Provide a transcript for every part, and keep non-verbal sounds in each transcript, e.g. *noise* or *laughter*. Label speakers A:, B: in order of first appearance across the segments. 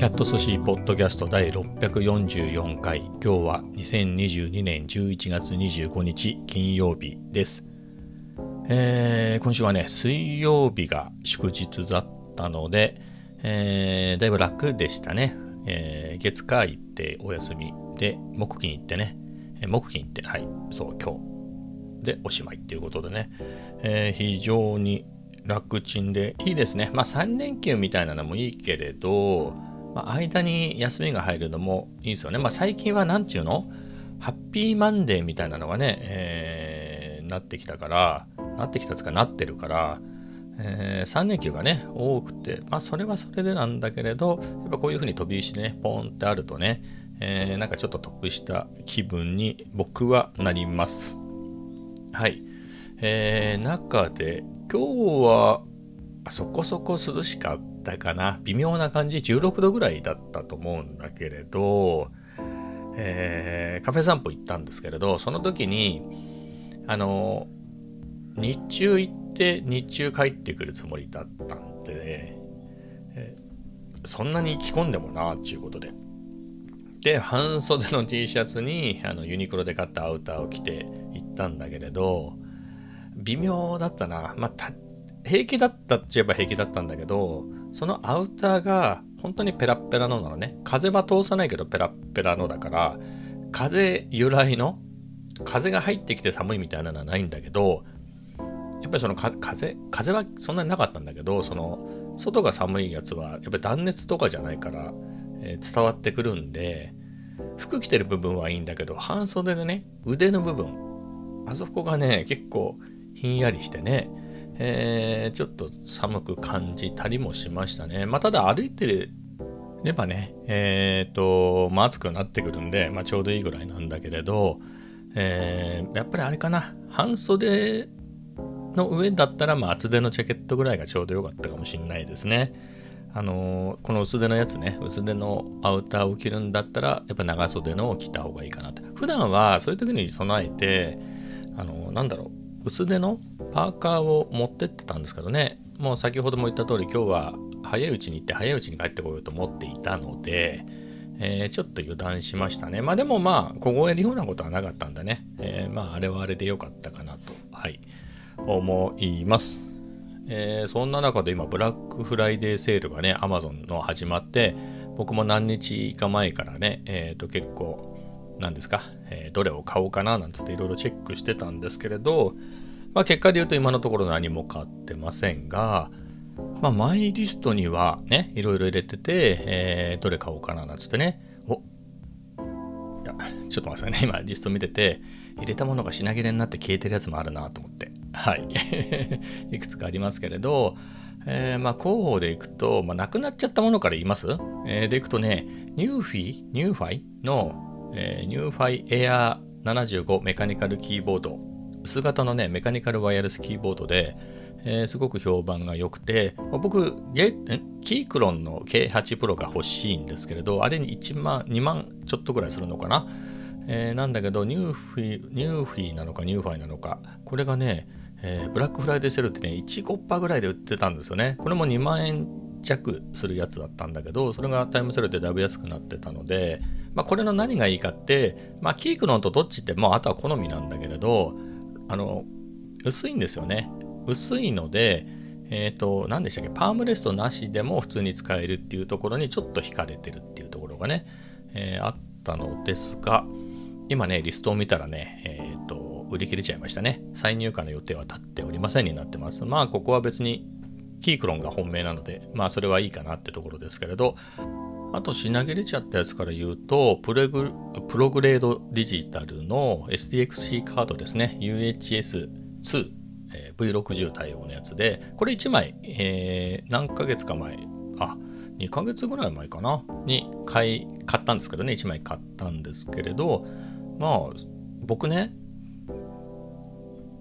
A: キャット寿司ポッドキャスト第644回。今日は2022年11月25日金曜日です。えー、今週はね水曜日が祝日だったので、えー、だいぶ楽でしたね、えー、月火行ってお休みで木金行ってね。木金行ってはいそう今日。でおしまいっていうことでね、え、非常に楽ちんでいいですね。まあ3連休みたいなのもいいけれどまあ、間に休みが入るのもいいですよね。まあ、最近は何ちゅうの？ハッピーマンデーみたいなのがね、えー、なってきたから、なってきたつかなってるから、えー、3連休がね、多くて、まあそれはそれでなんだけれど、やっぱこういうふうに飛び石でね、ポンってあるとね、えー、なんかちょっと得した気分に僕はなります。はい。えー、中で今日はそこそこ涼しかったかな。微妙な感じ。16度ぐらいだったと思うんだけれど、えー、カフェ散歩行ったんですけれどその時にあの日中行って日中帰ってくるつもりだったんで、えー、そんなに着込んでもなっていうことで。で半袖の T シャツにあのユニクロで買ったアウターを着て行ったんだけれど微妙だったな。まあ平気だったっちゃえば平気だったんだけどそのアウターが本当にペラペラのなのね風は通さないけどペラペラのだから風由来の風が入ってきて寒いみたいなのはないんだけどやっぱりその風風はそんなになかったんだけどその外が寒いやつはやっぱ断熱とかじゃないから、えー、伝わってくるんで服着てる部分はいいんだけど半袖でね腕の部分あそこがね結構ひんやりしてねえー、ちょっと寒く感じたりもしましたね。まあ、ただ歩いてればね、えっ、ー、と、まあ、暑くなってくるんで、まあ、ちょうどいいぐらいなんだけれど、えー、やっぱりあれかな、半袖の上だったら、まあ、厚手のジャケットぐらいがちょうど良かったかもしれないですね。あのー、この薄手のやつね、薄手のアウターを着るんだったら、やっぱ長袖のを着た方がいいかなって。普段はそういう時に備えて、あのー、なんだろう、薄手のパーカーを持ってってたんですけどね。もう先ほども言った通り今日は早いうちに行って早いうちに帰ってこようと思っていたので、えー、ちょっと油断しましたね。まあでもまあ凍えるようなことはなかったんだね、えー、まああれはあれで良かったかなと。はい。思います。えー、そんな中で今ブラックフライデーセールがね Amazon の始まって僕も何日か前からねえっ、と結構何ですか、えー、どれを買おうかななんつっていろいろチェックしてたんですけれど、まあ、結果で言うと今のところ何も買ってませんが、まあ、マイリストにはね、いろいろ入れてて、えー、どれ買おうかななんつってね、おいや、ちょっと待ってくださいね、*laughs* 今リスト見てて、入れたものが品切れになって消えてるやつもあるなと思って、はい。*laughs* いくつかありますけれど、えー、まあ、候補でいくと、まあ、なくなっちゃったものから言います、えー、でいくとね、ニューフィー？ニューファイ？のえ、ニューファイエアー75メカニカルキーボード。薄型のねメカニカルワイヤレスキーボードで、えー、すごく評判が良くて、僕ゲキークロンの K8 プロが欲しいんですけれどあれに1万2万ちょっとぐらいするのかな、えー、なんだけどニューフィニューフィなのかニューファイなのか。これがね、えー、ブラックフライデーセルってね1コッパぐらいで売ってたんですよね。これも2万円弱するやつだったんだけどそれがタイムセールでだいぶ安くなってたのでまあ、これの何がいいかって、まあ、 Keychron とどっちって、もうあとは好みなんだけれど、あの、薄いんですよね。薄いので、えっ、ー、と、何でしたっけ、パームレストなしでも普通に使えるっていうところにちょっと惹かれてるっていうところがね、えー、あったのですが、今ね、リストを見たらね、えっ、ー、と、売り切れちゃいましたね。再入荷の予定は立っておりませんになってます。まあ、ここは別にキークロンが本命なので、まあ、それはいいかなってところですけれど、あと品切れちゃったやつから言うと、プログプログレードデジタルの SDXC カードですね、UHS2、えー、V60 対応のやつで、これ1枚、えー、何ヶ月か前、あ、2ヶ月ぐらい前かな、に買い、買ったんですけどね、1枚買ったんですけれど、まあ、僕ね、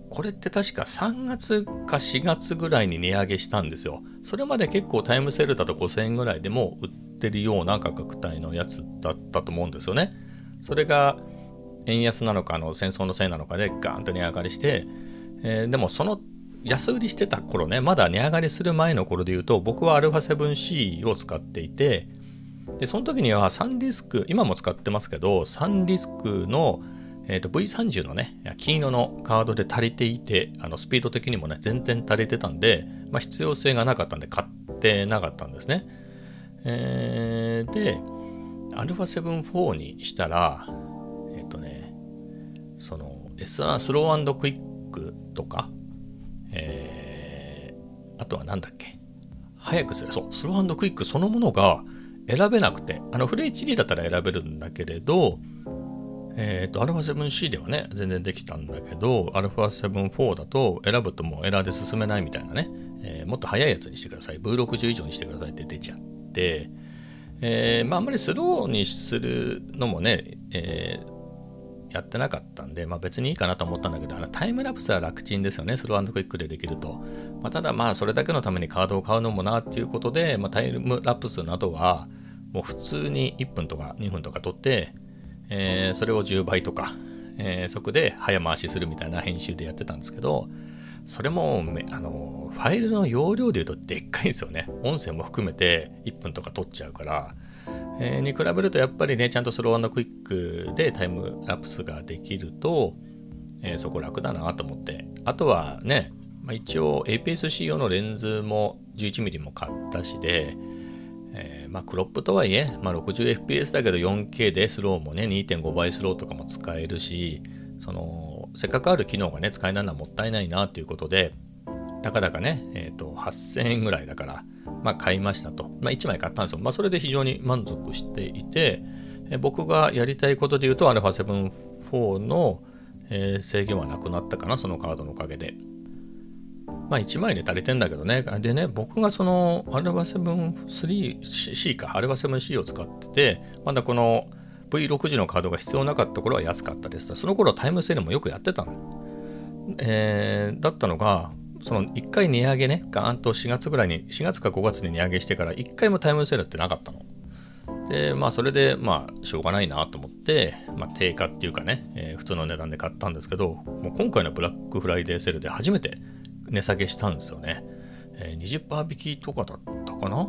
A: これって確か3月か4月ぐらいに値上げしたんですよ。それまで結構タイムセールだと5000円ぐらいでも売ってるような価格帯のやつだったと思うんですよね。それが円安なのかの戦争のせいなのかでガーンと値上がりして、えー、でもその安売りしてた頃ねまだ値上がりする前の頃で言うと僕は α7C を使っていてでその時にはサンディスク今も使ってますけどサンディスクの、えーと、V30 のね金色のカードで足りていてあのスピード的にもね全然足りてたんで、まあ、必要性がなかったんで買ってなかったんですね、えー、で α7-4 にしたらえっ、ー、とねその SR スロークイックとか、えー、あとは何だっけ早くするそうスロークイックそのものが選べなくて、あのフル HD だったら選べるんだけれど、えっ、ー、と、α7C ではね、全然できたんだけど、α7-4 だと選ぶともうエラーで進めないみたいなね、えー、もっと早いやつにしてください。V60 以上にしてくださいって出ちゃって、えー、まああんまりスローにするのもね、えー、やってなかったんで、まあ、別にいいかなと思ったんだけど、あのタイムラプスは楽ちんですよね、スロークイックでできると。まあ、ただまあ、それだけのためにカードを買うのもなっていうことで、まあ、タイムラプスなどは、もう普通に1分とか2分とか撮って、えー、それを10倍とか、えー、そこで早回しするみたいな編集でやってたんですけど、それもあのファイルの容量で言うとでっかいんですよね。音声も含めて1分とか撮っちゃうから、えー、に比べるとやっぱりね、ちゃんとスロークイックでタイムラプスができると、えー、そこ楽だなと思って。あとはね、まあ、一応 APS-C 用のレンズも 11mm も買ったしで、まあ、クロップとはいえ、まあ、60fps だけど 4K でスローもね2.5倍スローとかも使えるしそのせっかくある機能がね使えないのはもったいないなということでたかだかね、えーと、8000円ぐらいだから、まあ、買いましたと、まあ、1枚買ったんですよ、まあ、それで非常に満足していて、えー、僕がやりたいことで言うと α7-4 の、えー、制限はなくなったかなそのカードのおかげで。まあ1枚で足りてんだけどね。でね、僕がその α7-3C か、α7C を使ってて、まだこの V60 のカードが必要なかった頃は安かったです。その頃タイムセールもよくやってたの。えー、だったのが、その1回値上げね、ガーンと4月ぐらいに、4月か5月に値上げしてから1回もタイムセールってなかったの。で、まあそれで、まあしょうがないなと思って、まあ低価っていうかね、えー、普通の値段で買ったんですけど、もう今回のブラックフライデーセールで初めて値下げしたんですよね。えー、20%引きとかだったかな、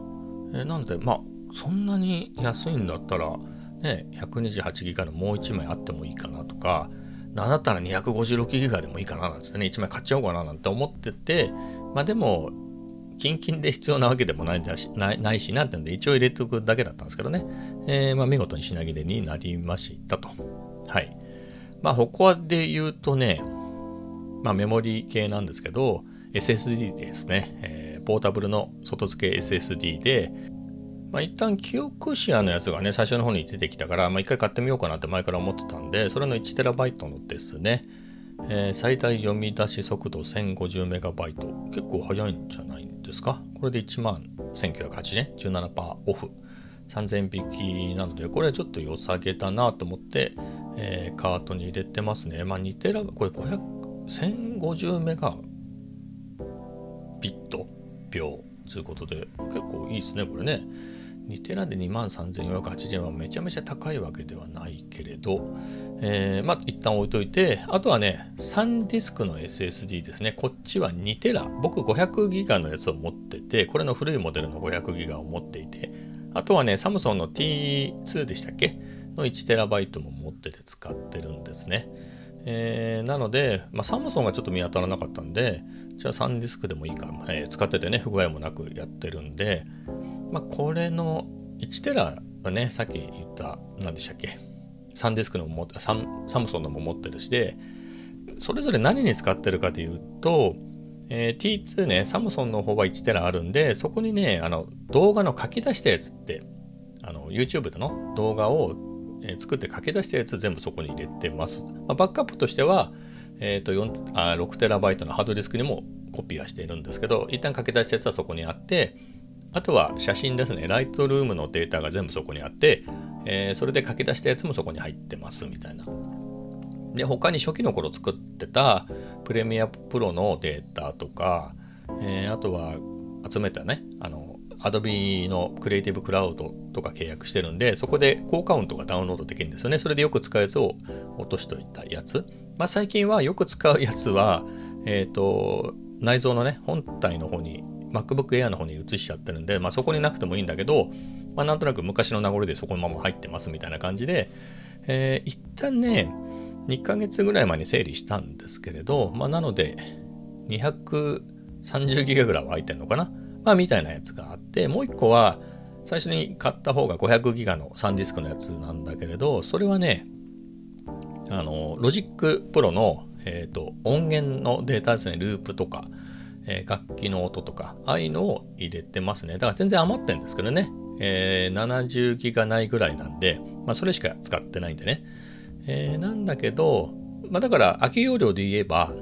A: えー、なので、まあ、そんなに安いんだったら、ね、128ギガのもう1枚あってもいいかなとか、なんだったら256ギガでもいいかななんてね、1枚買っちゃおうかななんて思ってて、まあでも、キンキンで必要なわけでもないだしないないしなってんで、一応入れておくだけだったんですけどね、えー、まあ見事に品切れになりましたと。はい。まあ他で言うとね、まあメモリ系なんですけど、SSD ですね、えー、ポータブルの外付け SSD で、まあ、一旦記憶シェアのやつがね、最初の方に出てきたから、まあ、一回買ってみようかなって前から思ってたんで、それの 1TB のですね、えー、最大読み出し速度 1050MB。結構早いんじゃないんですか？これで1万1980円、17%オフ。3000引きなので、これはちょっと良さげだなと思って、えー、カートに入れてますね。まあ 2TB、これ500、1050メガビット秒ということで結構いいですねこれね。2テラで2万3480円はめちゃめちゃ高いわけではないけれど、えー、まあ一旦置いといてあとはね3ディスクの SSD ですね。こっちは2テラ。僕500ギガのやつを持っててこれの古いモデルの500ギガを持っていてあとはねサムソンの T2 でしたっけ？の1テラバイトも持ってて使ってるんですね。えー、なので、まあ、サムソンがちょっと見当たらなかったんで、じゃあ3ディスクでもいいか、えー、使っててね、不具合もなくやってるんで、まあ、これの1テラはね、さっき言った、何でしたっけ、3ディスクのもササムソンのも持ってるしで、それぞれ何に使ってるかというと、えー、T2 ね、サムソンの方は1テラあるんで、そこにね、あの動画の書き出したやつって、あの YouTube での動画をえ作って書き出したやつ全部そこに入れてます。まあ、バックアップとしては、えーと、4あ 6TB のハードディスクにもコピーはしているんですけど、一旦書き出したやつはそこにあって、あとは写真ですね、ライトルームのデータが全部そこにあって、えー、それで書き出したやつもそこに入ってますみたいな。で、他に初期の頃作ってたプレミアプロのデータとか、えー、あとは集めたね、あの、Adobe のクリエイティブクラウドとか契約してるんで、そこで高カウントがダウンロードできるんですよね。それでよく使うやつを落としといたやつ。まあ最近はよく使うやつは、えっ、ー、と、内蔵のね、本体の方に、MacBook Air の方に移しちゃってるんで、まあそこになくてもいいんだけど、まあ、なんとなく昔の名残でそこのまま入ってますみたいな感じで、えー、一旦ね、2ヶ月ぐらい前に整理したんですけれど、まあ、なので、230ギガぐらいは入ってんのかなまあ、みたいなやつがあって、もう一個は、最初に買った方が500ギガのサンディスクのやつなんだけれど、それはね、あの、 Logic Pro の、えっ、ー、と、音源のデータですね、ループとか、えー、楽器の音とか、ああいうのを入れてますね。だから全然余ってんですけどね。えー、70ギガないぐらいなんで、まあ、それしか使ってないんでね。えー、なんだけど、まあ、だから空き容量で言えば、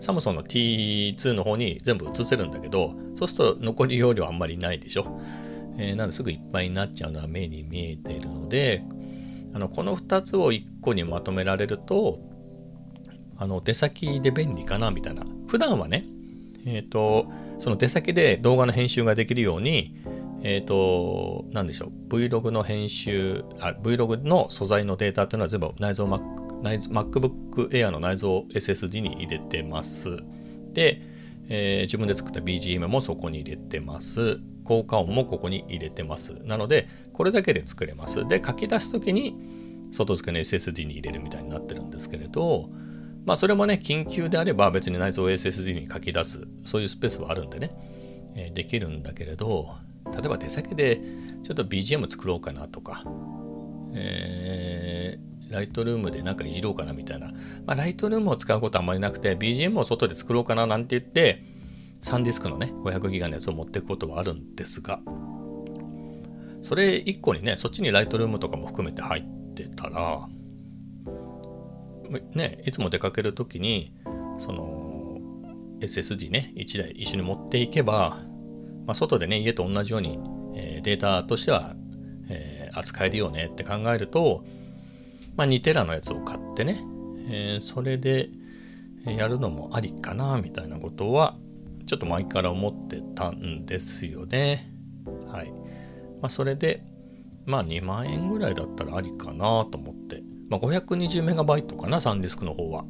A: サムソンの T2 の方に全部移せるんだけど、そうすると残り容量あんまりないでしょ。えー、なんですぐいっぱいになっちゃうのは目に見えているので、あのこの2つを1個にまとめられると、あの出先で便利かなみたいな。普段はね、えっ、ー、と、その出先で動画の編集ができるように、えっ、ー、と、なんでしょう、Vlog の編集あ、Vlog の素材のデータっていうのは全部内蔵 Mac 内 MacBook Air の内蔵 SSD に入れてます。で、えー、自分で作った BGM もそこに入れてます。効果音もここに入れてます。なので、これだけで作れます。で、書き出すときに外付けの SSD に入れるみたいになってるんですけれど、まあそれもね、緊急であれば別に内蔵 SSD に書き出す、そういうスペースはあるんでね、えー、できるんだけれど、例えば手先でちょっと BGM 作ろうかなとか、えー、ライトルームでなんかいじろうかなみたいな、まあ、ライトルームを使うことはあんまりなくて BGM を外で作ろうかななんて言ってサンディスクのね500ギガのやつを持っていくことはあるんですが。それ1個にねそっちにライトルームとかも含めて入ってたらねいつも出かける時にその SSD ね1台一緒に持っていけばまあ、外でね、家と同じように、えー、データとしては、えー、扱えるよねって考えると、まあ、2テラのやつを買ってね、えー、それでやるのもありかな、みたいなことは、ちょっと前から思ってたんですよね。はい。まあ、それで、まあ、2万円ぐらいだったらありかなと思って。まあ、520MB かな、サンディスクの方は。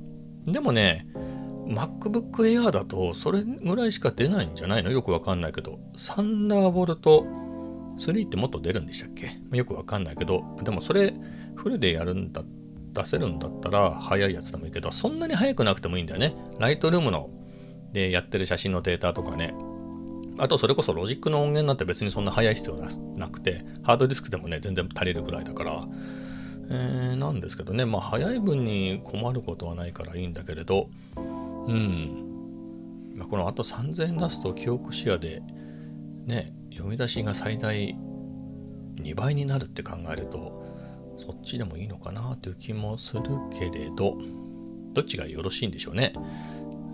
A: でもね、MacBook Air だとそれぐらいしか出ないんじゃないの？よくわかんないけど。サンダーボルト3ってもっと出るんでしたっけ？よくわかんないけど、でもそれフルでやるんだ、出せるんだったら早いやつでもいいけど、そんなに早くなくてもいいんだよね。ライトルームのでやってる写真のデータとかね。あとそれこそロジックの音源なんて別にそんな早い必要なくて、ハードディスクでもね、全然足りるぐらいだから、えー、なんですけどね、まあ早い分に困ることはないからいいんだけれど、うん。ま、このあと3000円出すと記憶視野でね、読み出しが最大2倍になるって考えると、そっちでもいいのかなという気もするけれど、どっちがよろしいんでしょうね。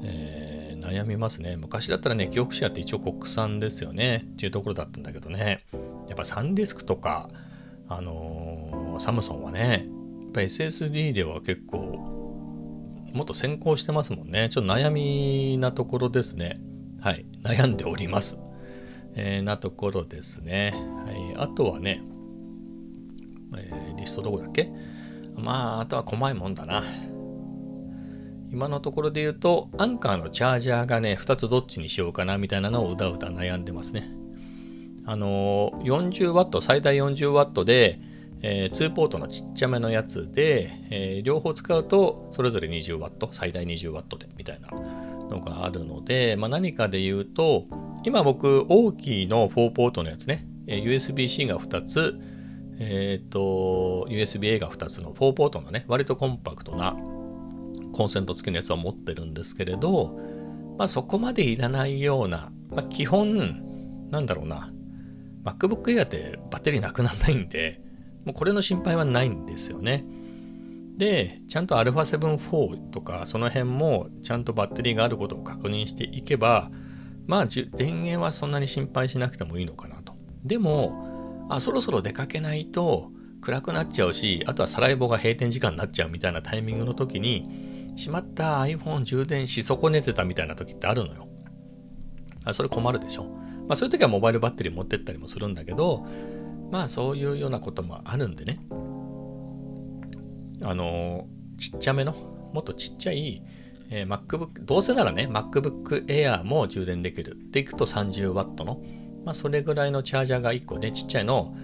A: えー、悩みますね。昔だったらね、記憶視野って一応国産ですよねっていうところだったんだけどね。やっぱサンディスクとか、あのー、サムソンはね、やっぱ SSD では結構もっと先行してますもんね。ちょっと悩みなところですね。はい。悩んでおります。えー、なところですね。はい。あとはね、えー、リストどこだっけ？まあ、あとは細いもんだな。今のところで言うと、アンカーのチャージャーがね、2つどっちにしようかなみたいなのをうだうだ悩んでますね。あのー、40W、最大 40W で、えー、2ポートのちっちゃめのやつで、えー、両方使うとそれぞれ 20W 最大 20W でみたいなのがあるので、まあ、何かで言うと今僕大きいの4ポートのやつね、え、USB-C が2つえっ、ー、と USB-A が2つの4ポートのね割とコンパクトなコンセント付きのやつを持ってるんですけれど、まあ、そこまでいらないような、まあ、基本なんだろうな MacBook Air ってバッテリーなくならないんでもうこれの心配はないんですよね。で、ちゃんと α7-4 とかその辺もちゃんとバッテリーがあることを確認していけば、まあ電源はそんなに心配しなくてもいいのかなと。でも、あ、そろそろ出かけないと暗くなっちゃうし、あとはサライボが閉店時間になっちゃうみたいなタイミングの時に、しまった iPhone 充電し損ねてたみたいな時ってあるのよ。あそれ困るでしょ。まあそういう時はモバイルバッテリー持ってったりもするんだけど、まあそういうようなこともあるんでねあのちっちゃめのもっとちっちゃい、えー、MacBook どうせならね MacBook Air も充電できるでいくと 30W のまあ、それぐらいのチャージャーが1個ね、ちっちゃいの、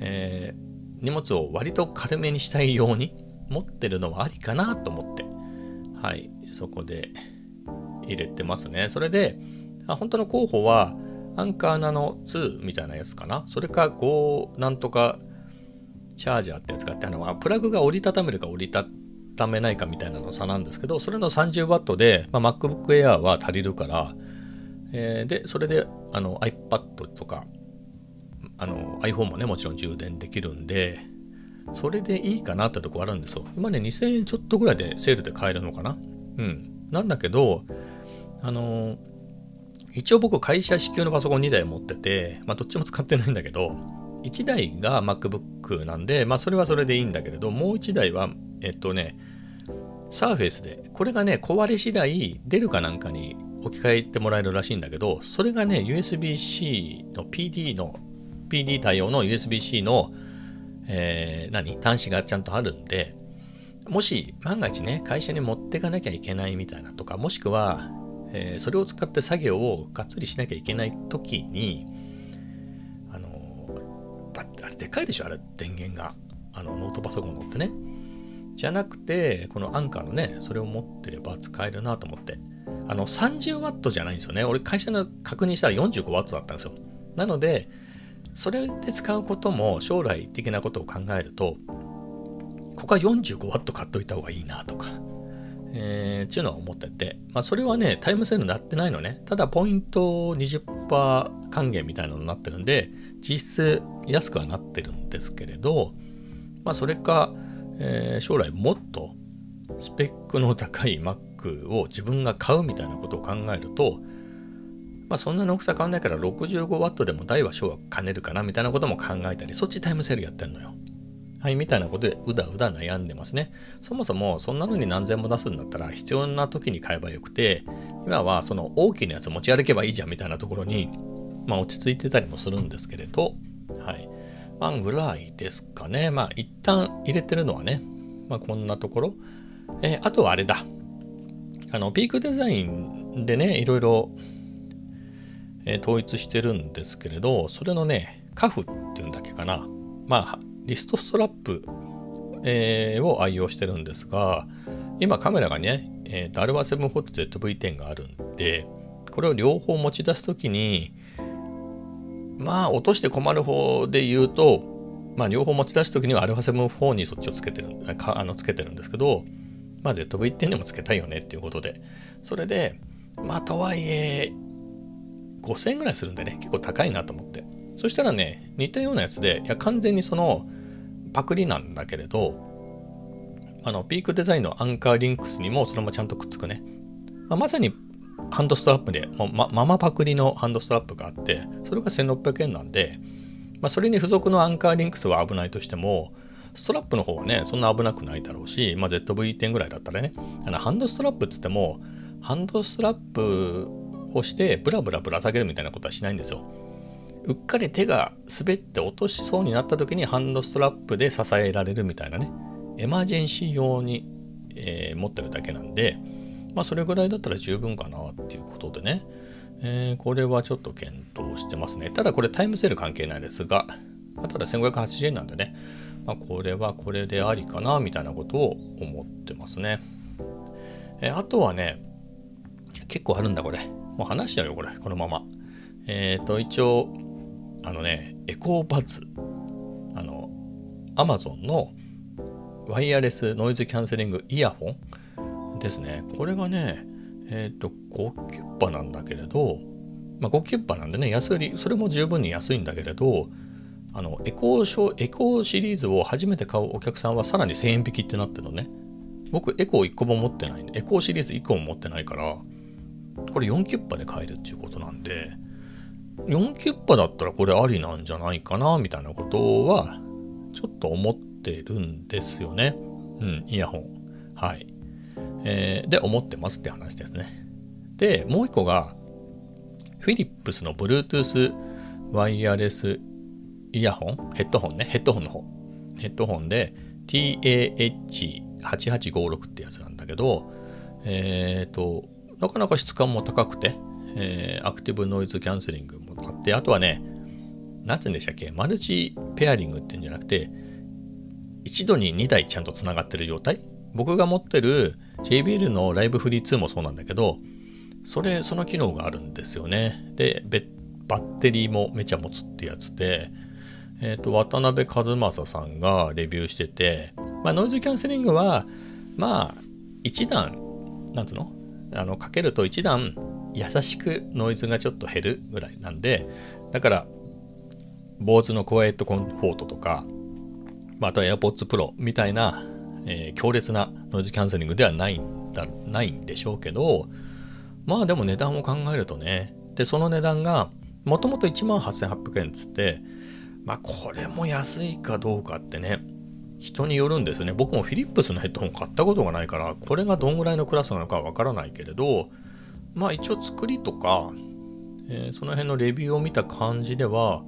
A: えー、荷物を割と軽めにしたいように持ってるのはありかなと思って、はい、そこで入れてますね。それで、あ本当の候補は、アンカーナノ2みたいなやつかな。それか5なんとかチャージャーってやつがあって、あの、プラグが折りたためるか折りたためないかみたいなの差なんですけど、それの 30W で、まあ、MacBook Air は足りるから、えー、で、それであの iPad とかあの iPhone もね、もちろん充電できるんで、それでいいかなってとこあるんですよ。今ね、2000円ちょっとぐらいでセールで買えるのかなうん。なんだけど、あの一応僕会社支給のパソコン2台持ってて、まあどっちも使ってないんだけど、1台が MacBook なんで、まあそれはそれでいいんだけれど、もう1台は、えっとね、サーフェイスで、これがね、壊れ次第出るかなんかに置き換えてもらえるらしいんだけど、それがね、USB-C の PD の、PD 対応の USB-C の、えー、何？端子がちゃんとあるんで、もし万が一ね、会社に持っていかなきゃいけないみたいなとか、もしくは、えー、それを使って作業をがっつりしなきゃいけない時に、あのー、あれでかいでしょ、あれ、電源が。あの、ノートパソコン乗ってね。じゃなくて、このアンカーのね、それを持ってれば使えるなと思って。あの、30W じゃないんですよね。俺、会社の確認したら 45W だったんですよ。なので、それで使うことも将来的なことを考えると、ここは 45W 買っといた方がいいなとか、えー、っていうのは思ってて、まあ、それはね、タイムセールになってないのね。ただ、ポイント20%還元みたいなのになってるんで、実質安くはなってるんですけれど、まあ、それか、えー、将来もっとスペックの高い Mac を自分が買うみたいなことを考えると、まあ、そんなに大きさ変わんないから 65W でも大は小は兼ねるかなみたいなことも考えたり、そっちタイムセールやってんのよ。はい、みたいなことでうだうだ悩んでますね。そもそもそんなのに何千も出すんだったら必要な時に買えばよくて、今はその大きなやつ持ち歩けばいいじゃんみたいなところに、まあ落ち着いてたりもするんですけれど、はい。まあぐらいですかね。まあ一旦入れてるのはね、まあ、こんなところ。えー、あとはあれだ。あの、ピークデザインでね、いろいろ、えー、統一してるんですけれど、それのね、カフっていうんだっけかな。まあ、リストストラップ、えー、を愛用してるんですが、今カメラがね、えーと、アルファ 740ZV-10 があるんで、これを両方持ち出すときに、まあ、落として困る方で言うと、まあ、両方持ち出すときには α7-4 にそっちをつけてるかあのつけてるんですけど、まあ、ZV-10 でもつけたいよねっていうことで、それで、まあ、とはいえ、5000円ぐらいするんでね、結構高いなと思って。そしたらね、似たようなやつで、いや、完全にその、パクリなんだけれど、あの、ピークデザインのアンカーリンクスにもそれもちゃんとくっつくね。まあ、まさにハンドストラップで、ま、ママパクリのハンドストラップがあって、それが1600円なんで、まあ、それに付属のアンカーリンクスは危ないとしても、ストラップの方はね、そんな危なくないだろうし、まあ、ZV-10 ぐらいだったらね、あのハンドストラップっつっても、ハンドストラップをしてブラブラぶら下げるみたいなことはしないんですよ。うっかり手が滑って落としそうになった時にハンドストラップで支えられるみたいなね、エマージェンシー用に、えー、持ってるだけなんで、まあそれぐらいだったら十分かなっていうことでね、えー、これはちょっと検討してますね。ただこれタイムセール関係ないですが、ただ1580円なんでね、まあ、これはこれでありかなみたいなことを思ってますね。え、あとはね、結構あるんだこれ。もう話しちゃうよこれ、このまま。えっ、ー、と、一応、あのね、エコーバズ、あの、アマゾンのワイヤレスノイズキャンセリングイヤホンですね。これがね、えっ、ー、と、5キュッパなんだけれど、まあ、5キュッパなんでね、安売り、それも十分に安いんだけれど、あの、エコーショエコーシリーズを初めて買うお客さんはさらに1000円引きってなってるのね。僕、エコー1個も持ってない、エコーシリーズ1個も持ってないから、これ4キュッパで買えるっていうことなんで、4キュッパだったらこれありなんじゃないかな、みたいなことは、ちょっと思ってるんですよね。うん、イヤホン。はい。えー、で思ってますって話ですね。で、もう一個が、フィリップスの Bluetooth ワイヤレスイヤホン？ヘッドホンね。ヘッドホンの方。ヘッドホンで TAH8856 ってやつなんだけど、えっ、ー、と、なかなか質感も高くて、えー、アクティブノイズキャンセリングもあって、あとはね、なんつうんでしたっけマルチペアリングっていうんじゃなくて、一度に2台ちゃんとつながってる状態？僕が持ってる JBL のライブフリー2もそうなんだけど、それ、その機能があるんですよね。で、バッテリーもめちゃ持つってやつで、えっ、ー、と、渡辺和正さんがレビューしてて、まあ、ノイズキャンセリングは、まあ、一段、なんつうの？あの、かけると一段優しくノイズがちょっと減るぐらいなんで、だから、坊主のクワイエットコンフォートとか、まあ、あとは AirPods Pro みたいな、えー、強烈なノイズキャンセリングではないんだ、ないんでしょうけど、まあでも値段を考えるとね、で、その値段が、もともと1万8800円っつって、まあこれも安いかどうかってね、人によるんですね。僕もフィリップスのヘッドホン買ったことがないから、これがどんぐらいのクラスなのかわからないけれど、まあ一応作りとか、えー、その辺のレビューを見た感じでは、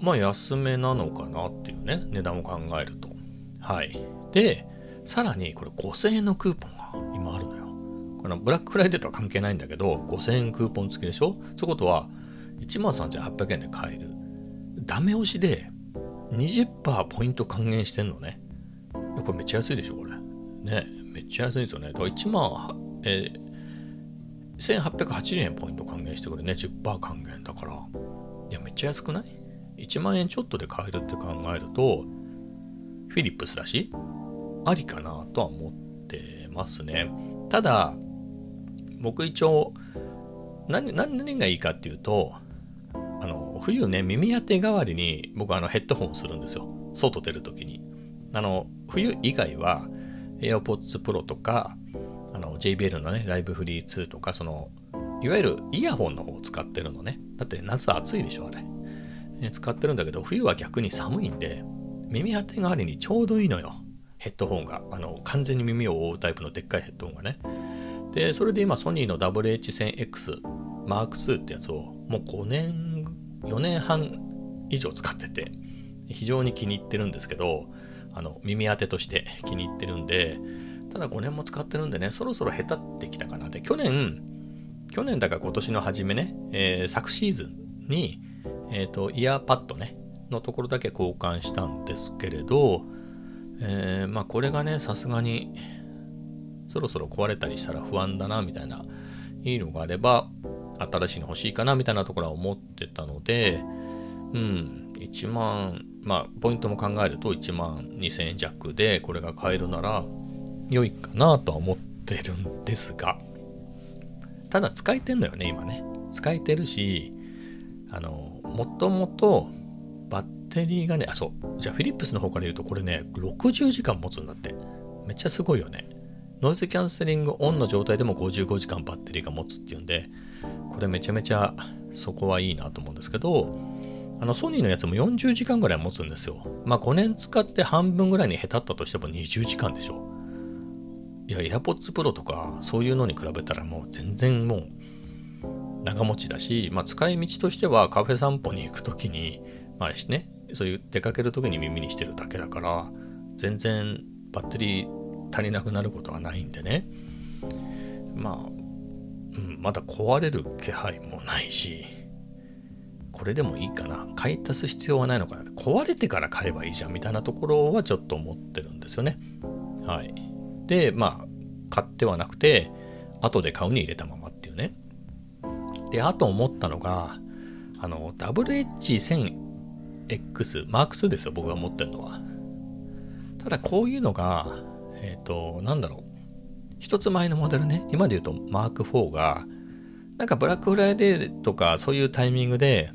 A: まあ安めなのかなっていうね、値段を考えると。はい。で、さらにこれ5000円のクーポンが今あるのよ。このブラックフライデーとは関係ないんだけど、5000円クーポン付きでしょ？そういうことは、13,800円で買える。ダメ押しで20%ポイント還元してんのね。これめっちゃ安いでしょ、これ。ね、めっちゃ安いですよね。だから1万、えー、1880円ポイント還元してくれね、10%還元だから。いや、めっちゃ安くない ?1 万円ちょっとで買えるって考えると、フィリップスだし、ありかなとは思ってますね。ただ、僕一応何、何がいいかっていうと、あの、冬ね、耳当て代わりに僕あのヘッドホンするんですよ。外出るときに。あの、冬以外は AirPods Pro とか、あの JBL のね、ライブフリー2とか、その、いわゆるイヤホンの方を使ってるのね。だって夏暑いでしょ、あれ。ね、使ってるんだけど、冬は逆に寒いんで、耳当て代わりにちょうどいいのよ。ヘッドホンが。あの、完全に耳を覆うタイプのでっかいヘッドホンがね。で、それで今ソニーの WH1000X Mark II ってやつをもう5年、4年半以上使ってて、非常に気に入ってるんですけど、あの、耳当てとして気に入ってるんで、ただ5年も使ってるんでね、そろそろ下手ってきたかな。で、去年、去年だから今年の初めね、えー、昨シーズンに、えっ、ー、と、イヤーパッドね、のところだけ交換したんですけれど、えー、まあこれがね、さすがにそろそろ壊れたりしたら不安だなみたいないいのがあれば新しいの欲しいかなみたいなところは思ってたのでうん1万まあポイントも考えると1万2000円弱でこれが買えるなら良いかなとは思ってるんですがただ使えてんのよね今ね。使えてるしあのもともとバッテリーがねあそう。じゃあフィリップスの方から言うとこれね60時間持つんだって。めっちゃすごいよね。ノイズキャンセリングオンの状態でも55時間バッテリーが持つっていうんで、これめちゃめちゃそこはいいなと思うんですけど、あのソニーのやつも40時間ぐらい持つんですよ。まあ5年使って半分ぐらいに下手ったとしても20時間でしょ。いや、AirPods Pro とかそういうのに比べたらもう全然もう長持ちだし、まあ使い道としてはカフェ散歩に行くときに、まあね、そういう出かけるときに耳にしてるだけだから、全然バッテリー足りなくなることはないんでねまあ、うん、まだ壊れる気配もないしこれでもいいかな。買い足す必要はないのかな壊れてから買えばいいじゃんみたいなところはちょっと思ってるんですよね。はい。でまあ買ってはなくて後で買うに入れたままっていうね。であと思ったのがあの WH1000X マーク2ですよ僕が持ってるのは。ただこういうのがえっ、ー、と、なんだろう。一つ前のモデルね、今で言うとマーク4が、なんかブラックフライデーとかそういうタイミングで、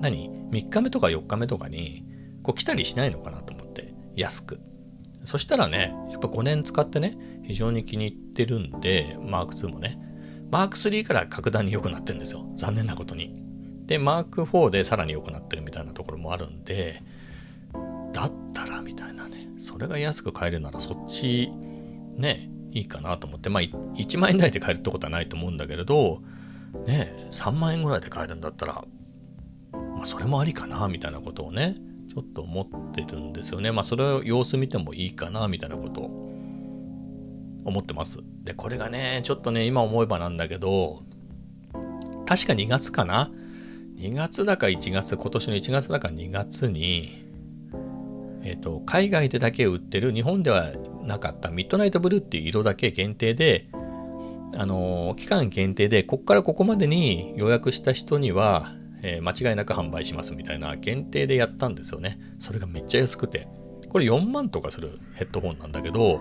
A: 何 ?3 日目とか4日目とかに、こう来たりしないのかなと思って、安く。そしたらね、やっぱ5年使ってね、非常に気に入ってるんで、マーク2もね、マーク3から格段に良くなってるんですよ。残念なことに。で、マーク4でさらに良くなってるみたいなところもあるんで、だったらみたいなね。それが安く買えるならそっちねいいかなと思って。まあ1万円台で買えるってことはないと思うんだけれどね3万円ぐらいで買えるんだったらまあそれもありかなみたいなことをねちょっと思ってるんですよね。まあそれを様子見てもいいかなみたいなことを思ってます。でこれがねちょっとね今思えばなんだけど確か2月かな？2月だか1月、今年の1月だか2月に、えっ、と、海外でだけ売ってる、日本ではなかったミッドナイトブルーっていう色だけ限定で、あのー、期間限定で、こっからここまでに予約した人には、えー、間違いなく販売しますみたいな限定でやったんですよね。それがめっちゃ安くて。これ4万とかするヘッドホンなんだけど、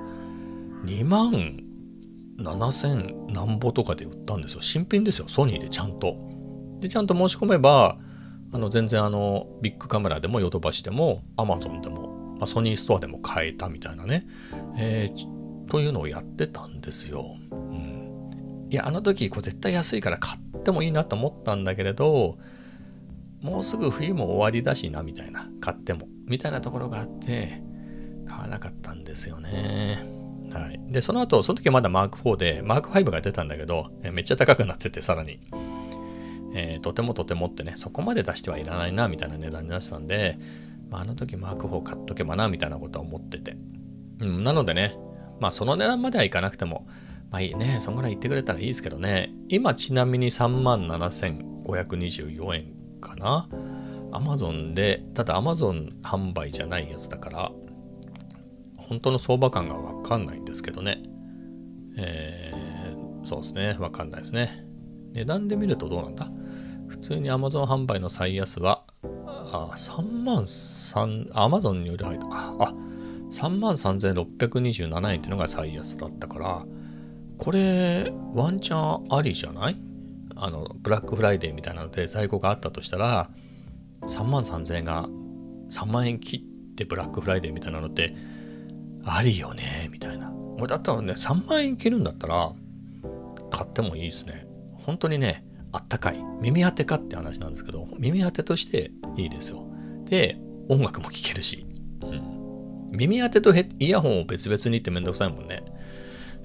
A: 2万7000何ぼとかで売ったんですよ。新品ですよ。ソニーでちゃんと。で、ちゃんと申し込めば、あの全然あのビッグカメラでもヨドバシでも Amazon でも、まあ、ソニーストアでも買えたみたいなね、えー、というのをやってたんですよ。うん、いやあの時これ絶対安いから買ってもいいなと思ったんだけれどもうすぐ冬も終わりだしなみたいな買ってもみたいなところがあって買わなかったんですよね。はい、でその後その時はまだマーク4でマーク5が出たんだけどめっちゃ高くなっててさらに。えー、とてもとてもってね、そこまで出してはいらないな、みたいな値段になってたんで、まあ、あの時マーク4買っとけばな、みたいなことは思ってて。うん、なのでね、まあその値段まではいかなくても、まあいいね、そんぐらい言ってくれたらいいですけどね、今ちなみに37,524円かな。アマゾンで、ただアマゾン販売じゃないやつだから、本当の相場感がわかんないんですけどね。えー、そうですね、わかんないですね。値段で見るとどうなんだ？普通に Amazon 販売の最安は、あ、3万3、Amazon により入った。あ、3万3627円っていうのが最安だったから、これ、ワンチャンありじゃない？あの、ブラックフライデーみたいなので在庫があったとしたら、3万3000円が3万円切ってブラックフライデーみたいなのって、ありよね、みたいな。俺だったらね、3万円いけるんだったら、買ってもいいですね。本当にね、あったかい。耳当てかって話なんですけど、耳当てとしていいですよ。で、音楽も聴けるし。うん、耳当てとイヤホンを別々にってめんどくさいもんね。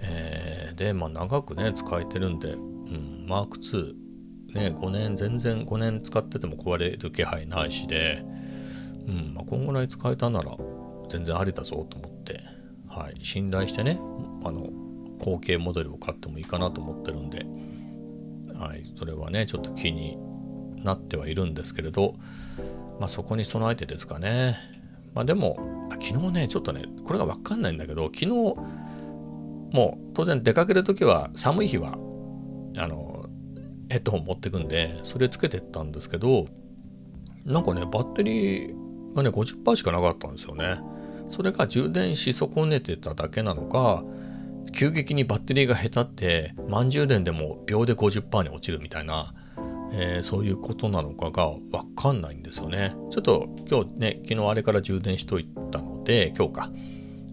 A: えー、で、まあ長くね、使えてるんで、うん、マーク2、ね、5年、全然5年使ってても壊れる気配ないしで、うん、まあ、こんぐらい使えたなら全然ありだぞと思って、はい、信頼してね、あの、後継モデルを買ってもいいかなと思ってるんで、はい、それはねちょっと気になってはいるんですけれど、まあ、そこに備えてですかね、まあ、でも昨日ねちょっとねこれが分かんないんだけど昨日もう当然出かける時は寒い日はあのヘッドホン持ってくんでそれつけてったんですけどなんかねバッテリーがね50%しかなかったんですよね。それが充電し損ねてただけなのか急激にバッテリーが下手って満充電でも秒で50%に落ちるみたいな、えー、そういうことなのかが分かんないんですよね。ちょっと今日ね昨日あれから充電しといたので今日か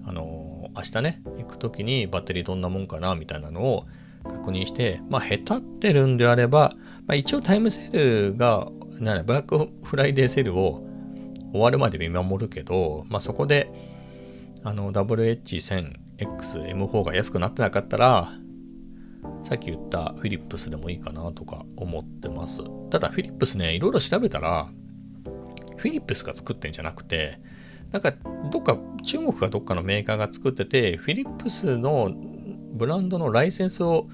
A: あのー、明日ね行く時にバッテリーどんなもんかなみたいなのを確認してまあ下手ってるんであれば、まあ、一応タイムセールがなブラックフライデーセールを終わるまで見守るけど、まあ、そこであの WH1000 XM4 が安くなってなかったら、さっき言ったフィリップスでもいいかなとか思ってます。ただフィリップスね、いろいろ調べたら、フィリップスが作ってんじゃなくて、なんかどっか中国かどっかのメーカーが作ってて、フィリップスのブランドのライセンスを、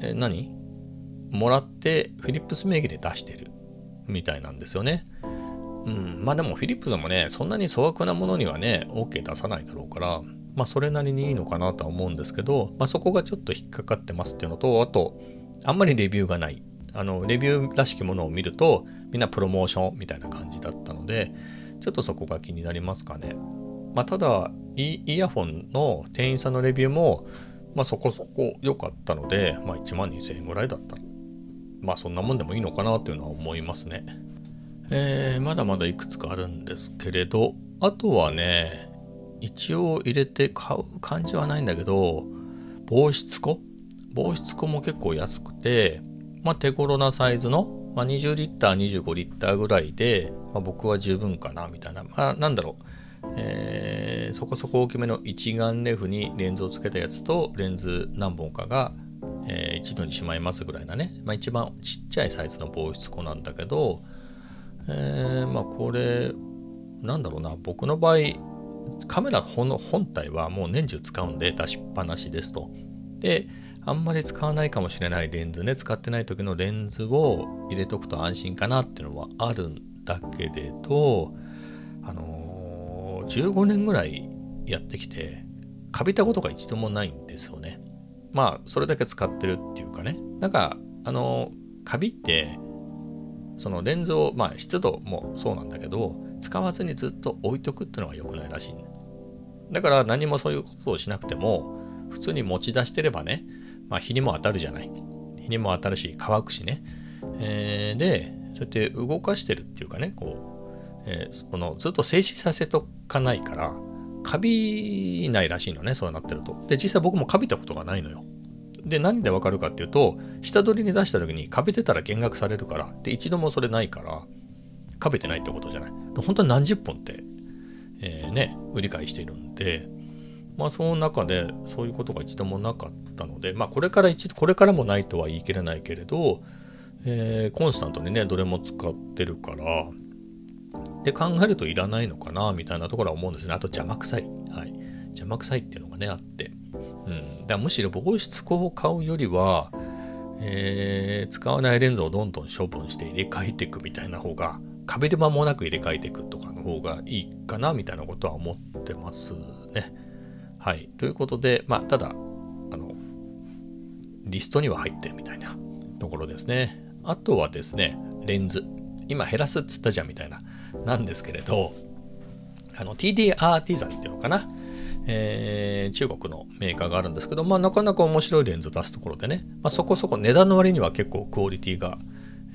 A: え何？もらってフィリップス名義で出してるみたいなんですよね。うん、まあでもフィリップスもね、そんなに粗悪なものにはね、OK 出さないだろうから、まあそれなりにいいのかなとは思うんですけど、まあそこがちょっと引っかかってますっていうのと、あと、あんまりレビューがない。あの、レビューらしきものを見ると、みんなプロモーションみたいな感じだったので、ちょっとそこが気になりますかね。まあただ、イヤホンの店員さんのレビューも、まあそこそこ良かったので、まあ1万2000円ぐらいだった、まあそんなもんでもいいのかなというのは思いますね。えー、まだまだいくつかあるんですけれど、あとはね、一応入れて買う感じはないんだけど防湿庫？防湿庫も結構安くて、まあ、手頃なサイズの、まあ、20リッター25リッターぐらいで、まあ、僕は十分かなみたいな、まあ、なんだろう、えー、そこそこ大きめの一眼レフにレンズをつけたやつとレンズ何本かが、えー、一度にしまいますぐらいなね、まあ、一番ちっちゃいサイズの防湿庫なんだけど、えー、まあこれなんだろうな。僕の場合カメラの本体はもう年中使うんで出しっぱなしですと。で、あんまり使わないかもしれないレンズね使ってない時のレンズを入れとくと安心かなっていうのはあるんだけれどあのー、15年ぐらいやってきてカビたことが一度もないんですよねまあそれだけ使ってるっていうかねなんかあのー、カビってそのレンズをまあ湿度もそうなんだけど使わずにずっと置いとくっていうのが良くないらしい、ね、だから何もそういうことをしなくても普通に持ち出してればねまあ、日にも当たるじゃない。日にも当たるし、乾くしね。えー、で、そうやって動かしてるっていうかね、こう、えー、そのずっと静止させとかないから、カビないらしいのね、そうなってると。で、実際僕もカビたことがないのよ。で、何でわかるかっていうと、下取りに出した時にカビてたら減額されるから、で、一度もそれないから、カビてないってことじゃない？本当に何十本って、えー、ね、売り買いしているんで、まあその中でそういうことが一度もなかったので、まあこれから一度、これからもないとは言い切れないけれど、えー、コンスタントにね、どれも使ってるから、で考えるといらないのかな、みたいなところは思うんですね。あと邪魔くさい。はい。邪魔くさいっていうのがね、あって。うん。だからむしろ防湿光を買うよりは、えー、使わないレンズをどんどん処分して入れ替えていくみたいな方が、壁で間もなく入れ替えていくとかの方がいいかな、みたいなことは思ってますね。はい。ということで、まあ、ただ、あの、リストには入ってるみたいなところですね。あとはですね、レンズ。今減らすっつったじゃんみたいな、なんですけれど、あの、TD アーティザンっていうのかな。えー、中国のメーカーがあるんですけど、まあ、なかなか面白いレンズを出すところでね、まあ、そこそこ値段の割には結構クオリティが、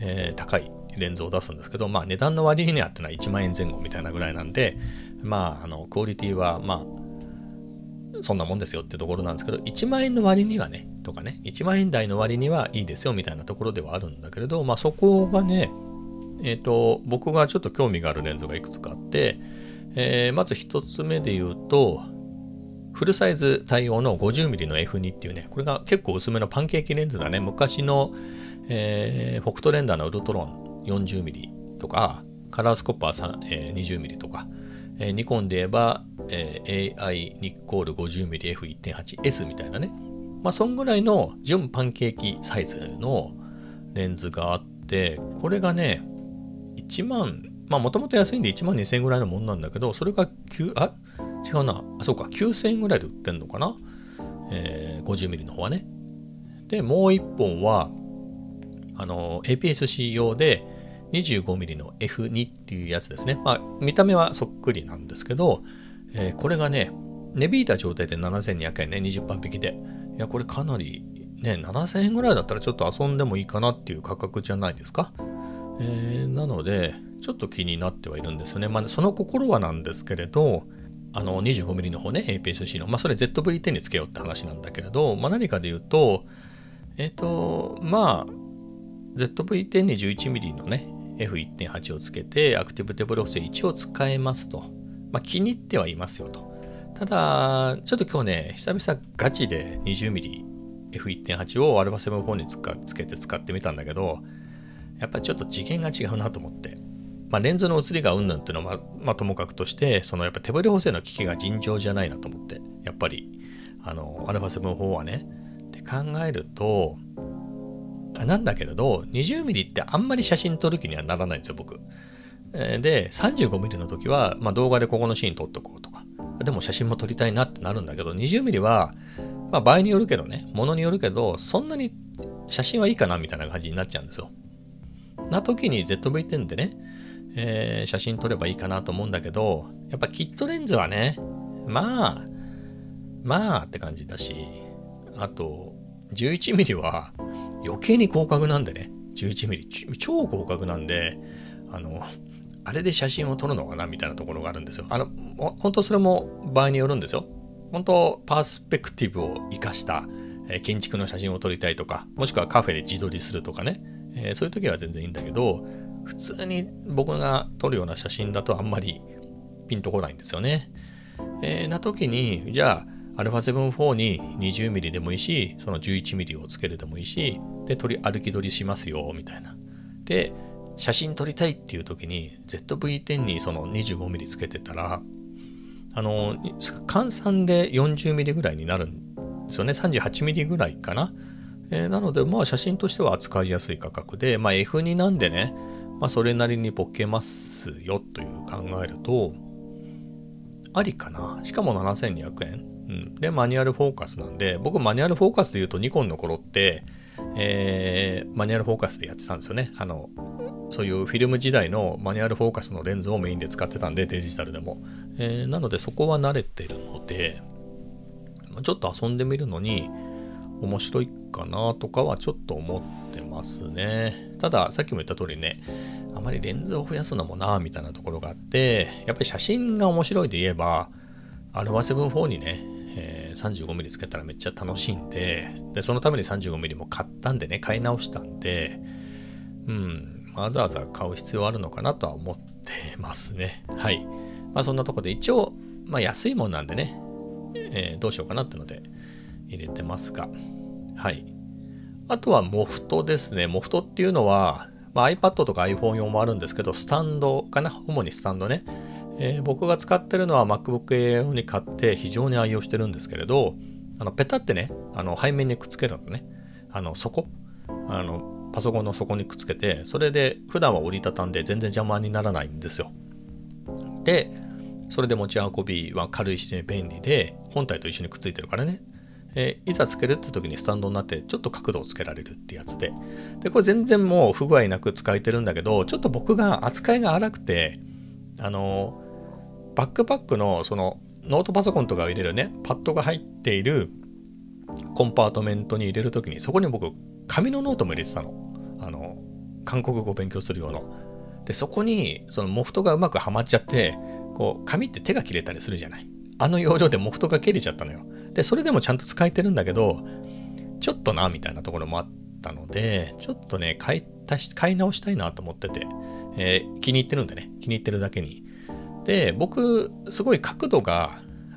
A: えー、高いレンズを出すんですけど、まあ、値段の割にはってのは1万円前後みたいなぐらいなんで、まあ、あのクオリティは、まあ、そんなもんですよってところなんですけど、1万円の割にはね、とかね、1万円台の割にはいいですよみたいなところではあるんだけれど、まあそこがね、えっ、ー、と、僕がちょっと興味があるレンズがいくつかあって、えー、まず1つ目で言うと、フルサイズ対応の 50mm の F2 っていうね、これが結構薄めのパンケーキレンズだね。昔の、えー、フォクトレンダーのウルトロン 40mm とか、カラースコッパー、えー、20mm とか、えー、ニコンで言えば、えー、AI ニッコール 50mmF1.8S みたいなね。まあ、そんぐらいの純パンケーキサイズのレンズがあって、これがね、1万、まあもともと安いんで1万2000円ぐらいのもんなんだけど、それが9、あ、違うな。あ、そうか、9000円ぐらいで売ってんのかな。えー、50mm の方はね。で、もう1本は、あの、APS-C 用で、25mm の F2 っていうやつですね。まあ、見た目はそっくりなんですけど、えー、これがね、値引いた状態で7200円ね、20%引きで。いや、これかなり、ね、7000円ぐらいだったらちょっと遊んでもいいかなっていう価格じゃないですか。えー、なので、ちょっと気になってはいるんですよね。まあ、その心はなんですけれど、あの 25mm の方ね、APS-C の、まあ、それ ZV-10 につけようって話なんだけれど、まあ、何かで言うと、えっ、ー、と、まあ、ZV-10 に 11mm のね、F1.8 をつけて、アクティブテーブル補正1を使えますと。まあ、気に入ってはいますよと。ただ、ちょっと今日ね、久々ガチで 20mm F1.8 を α7-4 につかつけて使ってみたんだけど、やっぱちょっと次元が違うなと思って。まあ、レンズの写りがうんぬんっていうのは、まあ、ともかくとして、そのやっぱ手ブレ補正の機器が尋常じゃないなと思って、やっぱり、あの、α7-4 はね、って考えると、なんだけれど、20mm ってあんまり写真撮る気にはならないんですよ、僕。で、35mm の時は、まあ、動画でここのシーン撮っとこうとか、でも写真も撮りたいなってなるんだけど、20mm は、まあ、場合によるけどね、ものによるけど、そんなに写真はいいかなみたいな感じになっちゃうんですよ。な時に ZV-10 でね、えー、写真撮ればいいかなと思うんだけど、やっぱキットレンズはね、まあ、まあって感じだし、あと、11mm は余計に広角なんでね、11mm、超広角なんで、あの、あれで写真を撮るのかなみたいなところがあるんですよ。あの、本当それも場合によるんですよ。本当パースペクティブを活かした、え、建築の写真を撮りたいとか、もしくはカフェで自撮りするとかね、えー、そういう時は全然いいんだけど、普通に僕が撮るような写真だとあんまりピンとこないんですよね。えー、な時に、じゃあ、α7-4 に 20mm でもいいし、その 11mm をつけるでもいいし、で、撮り、歩き撮りしますよ、みたいな。で、写真撮りたいっていう時に ZV-10 にその 25mm つけてたらあの換算で 40mm ぐらいになるんですよね。38mm ぐらいかな。えー、なので、まあ写真としては扱いやすい価格で、まあ F2 なんでね、まあそれなりにボケますよという考えると、ありかな。しかも7200円。うん。で、マニュアルフォーカスなんで、僕マニュアルフォーカスで言うとニコンの頃って、えー、マニュアルフォーカスでやってたんですよね。あの、そういうフィルム時代のマニュアルフォーカスのレンズをメインで使ってたんで、デジタルでも。えー、なのでそこは慣れてるので、ちょっと遊んでみるのに面白いかなとかはちょっと思ってますね。ただ、さっきも言った通りね、あまりレンズを増やすのもなみたいなところがあって、やっぱり写真が面白いで言えば、アルファ7 4にね、えー、35mm つけたらめっちゃ楽しいんで、で、そのために 35mm も買ったんでね、買い直したんで、うん、わざわざ買う必要あるのかなとは思ってますね。はい。まあそんなとこで一応、まあ安いもんなんでね、えー、どうしようかなってので入れてますが、はい。あとはモフトですね。モフトっていうのは、まあ、iPad とか iPhone 用もあるんですけど、スタンドかな？主にスタンドね。えー、僕が使ってるのは MacBook Air に買って非常に愛用してるんですけれど、あのペタってね、あの背面にくっつけるのね、あの底、あのパソコンの底にくっつけて、それで普段は折りたたんで全然邪魔にならないんですよ。で、それで持ち運びは軽いし、ね、便利で、本体と一緒にくっついてるからね。えー、いざつけるって時にスタンドになってちょっと角度をつけられるってやつで。で、これ全然もう不具合なく使えてるんだけど、ちょっと僕が扱いが荒くて、あのバックパックのそのノートパソコンとかを入れるね、パッドが入っているコンパートメントに入れる時に、そこに僕、紙のノートも入れてたの。あの、韓国語を勉強する用の。で、そこに、そのモフトがうまくはまっちゃって、こう紙って手が切れたりするじゃないあの養生でモフトが切れちゃったのよでそれでもちゃんと使えてるんだけどちょっとなみたいなところもあったのでちょっとね買い買い直したいなと思ってて、えー、気に入ってるんでね気に入ってるだけにで僕すごい角度が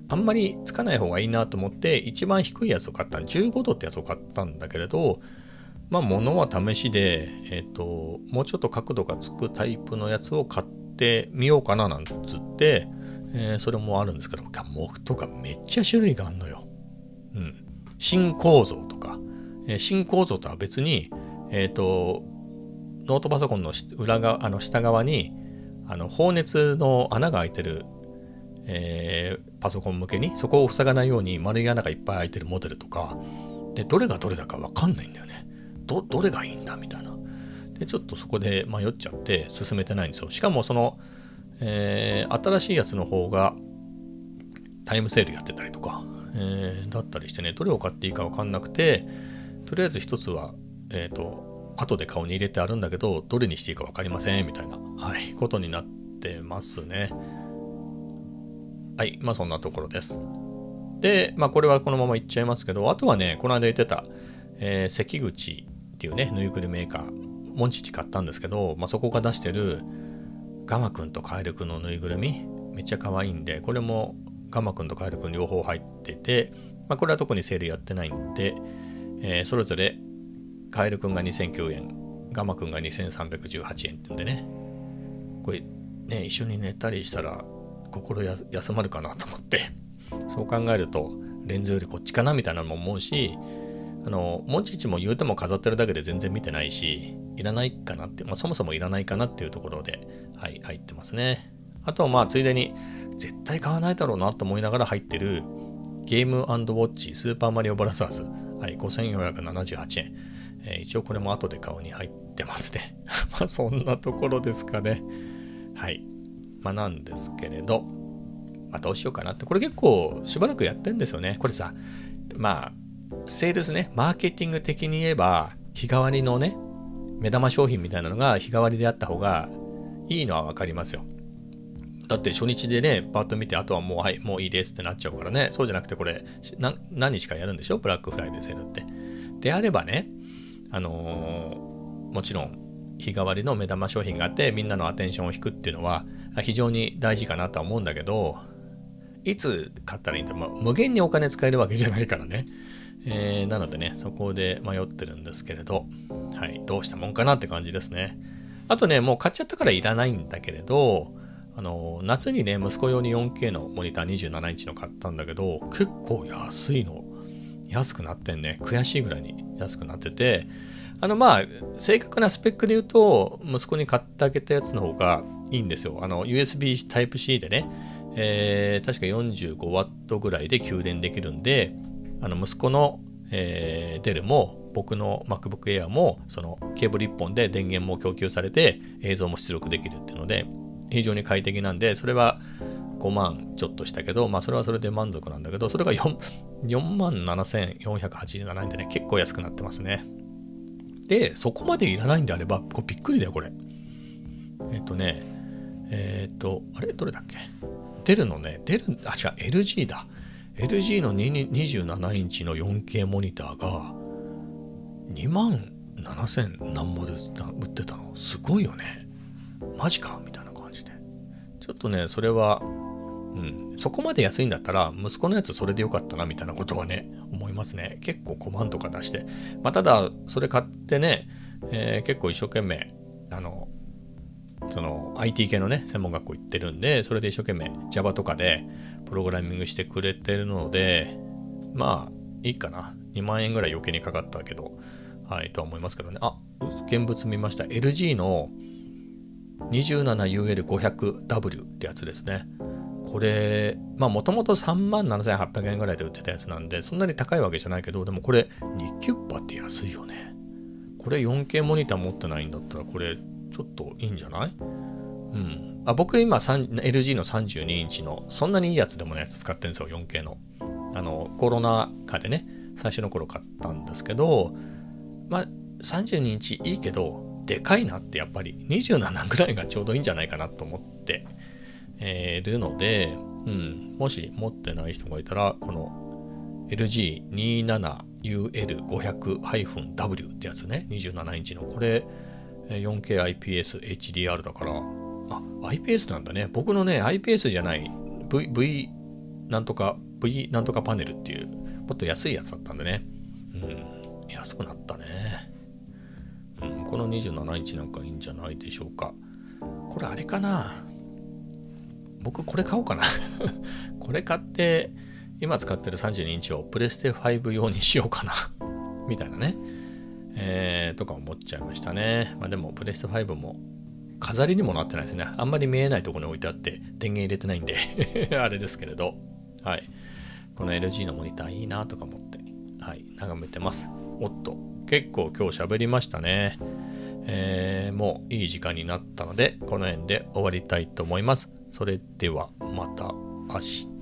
A: あんまりつかない方がいいなと思って一番低いやつを買った15度ってやつを買ったんだけれどまあ物は試しでえっ、ー、ともうちょっと角度がつくタイプのやつを買ってみようかななんつって、えー、それもあるんですけど、モフとかめっちゃ種類があるのよ。うん。新構造とか、えー、新構造とは別に、えっ、と、ノートパソコンの裏側、あの下側に、あの、放熱の穴が開いてる、えー、パソコン向けに、そこを塞がないように丸い穴がいっぱい開いてるモデルとか、で、どれがどれだかわかんないんだよね。ど、どれがいいんだみたいな。で、ちょっとそこで迷っちゃって進めてないんですよ。しかもその、えー、新しいやつの方がタイムセールやってたりとか、えー、だったりしてね、どれを買っていいかわかんなくて、とりあえず一つは、えっ、ー、と、後で顔に入れてあるんだけど、どれにしていいか分かりません、みたいな、はい、ことになってますね。はい、まあそんなところです。で、まあこれはこのままいっちゃいますけど、あとはね、この間言ってた、えー、関口っていうね、ぬいぐるみメーカー、モンチッチ買ったんですけど、まあ、そこが出してるガマくんとカエルくんのぬいぐるみめっちゃ可愛いんでこれもガマくんとカエルくん両方入ってて、まあ、これは特にセールやってないんで、えー、それぞれカエルくんが2009円ガマくんが2318円ってんでねこれね一緒に寝たりしたら心休まるかなと思ってそう考えるとレンズよりこっちかなみたいなのも思うしあのモチッチも言うても飾ってるだけで全然見てないしいらないかなって、まあ、そもそもいらないかなっていうところで、はい、入ってますね。あとはまあ、ついでに、絶対買わないだろうなと思いながら入ってる、ゲームウォッチスーパーマリオブラザーズ、はい、5478円。えー、一応これも後で顔に入ってますね。*laughs* まあ、そんなところですかね。はい。まあ、なんですけれど、まあ、どうしようかなって。これ結構しばらくやってんですよね。これさ、まあ、セールスね、マーケティング的に言えば、日替わりのね、目玉商品みたいなのが日替わりであった方がいいのは分かりますよ。だって初日でね、パッと見て、あとはもう、はい、もういいですってなっちゃうからね。そうじゃなくて、これ、何日かやるんでしょ？ブラックフライデーセールって。であればね、あのー、もちろん、日替わりの目玉商品があって、みんなのアテンションを引くっていうのは、非常に大事かなとは思うんだけど、いつ買ったらいいんだ、まあ、無限にお金使えるわけじゃないからね。えー、なのでね、そこで迷ってるんですけれど、はい、どうしたもんかなって感じですね。あとね、もう買っちゃったからいらないんだけれど、あの、夏にね、息子用に 4K のモニター27インチの買ったんだけど、結構安いの。安くなってんね。悔しいぐらいに安くなってて、あのまあ、正確なスペックで言うと、息子に買ってあげたやつの方がいいんですよ。あの、USB Type-C でね、えー、確か 45W ぐらいで給電できるんで、あの息子の、えー、デルも僕の MacBook Air もそのケーブル1本で電源も供給されて映像も出力できるっていうので非常に快適なんでそれは5万ちょっとしたけどまあそれはそれで満足なんだけどそれが 4, 4万7487円でね結構安くなってますね。でそこまでいらないんであればこれびっくりだよこれ。えっ、ー、とねえっ、ー、とあれどれだっけ？デルのねデルあ違う LG だ。LG の27インチの 4K モニターが2万7000何ぼで売ってたの？すごいよね。マジかみたいな感じで。ちょっとねそれはうんそこまで安いんだったら息子のやつそれでよかったなみたいなことはね思いますね結構5万とか出してまあただそれ買ってね、えー、結構一生懸命あのその IT 系のね専門学校行ってるんでそれで一生懸命 Java とかでプログラミングしてくれてるので、まあ、いいかな。2万円ぐらい余計にかかったけど、はい、とは思いますけどね。あ、現物見ました。LG の 27UL500W ってやつですね。これ、まあもともと3万7800円ぐらいで売ってたやつなんで、そんなに高いわけじゃないけど、でもこれ2キュッパって安いよね。これ 4K モニター持ってないんだったら、これちょっといいんじゃない？うん。あ僕今 LG の32インチのそんなにいいやつでもないやつ使ってるんですよ 4K のあのコロナ禍でね最初の頃買ったんですけどまあ32インチいいけどでかいなってやっぱり27ぐらいがちょうどいいんじゃないかなと思って、えー、るので、うん、もし持ってない人がいたらこの LG27UL500-W ってやつね27インチのこれ 4KIPS HDR だからあ、IPS なんだね。僕のね、IPS じゃない V、V なんとか、V なんとかパネルっていう、もっと安いやつだったんでね。うん、安くなったね。うん、この27インチなんかいいんじゃないでしょうか。これあれかな僕これ買おうかな *laughs* これ買って、今使ってる32インチをプレステ5用にしようかな *laughs* みたいなね。えー、とか思っちゃいましたね。まあでも、プレステ5も飾りにもなってないですね。あんまり見えないところに置いてあって、電源入れてないんで *laughs* あれですけれど、はい。この LG のモニターいいなとか思って、はい、眺めてます。おっと、結構今日喋りましたね。えー、もういい時間になったので、この辺で終わりたいと思います。それではまた明日。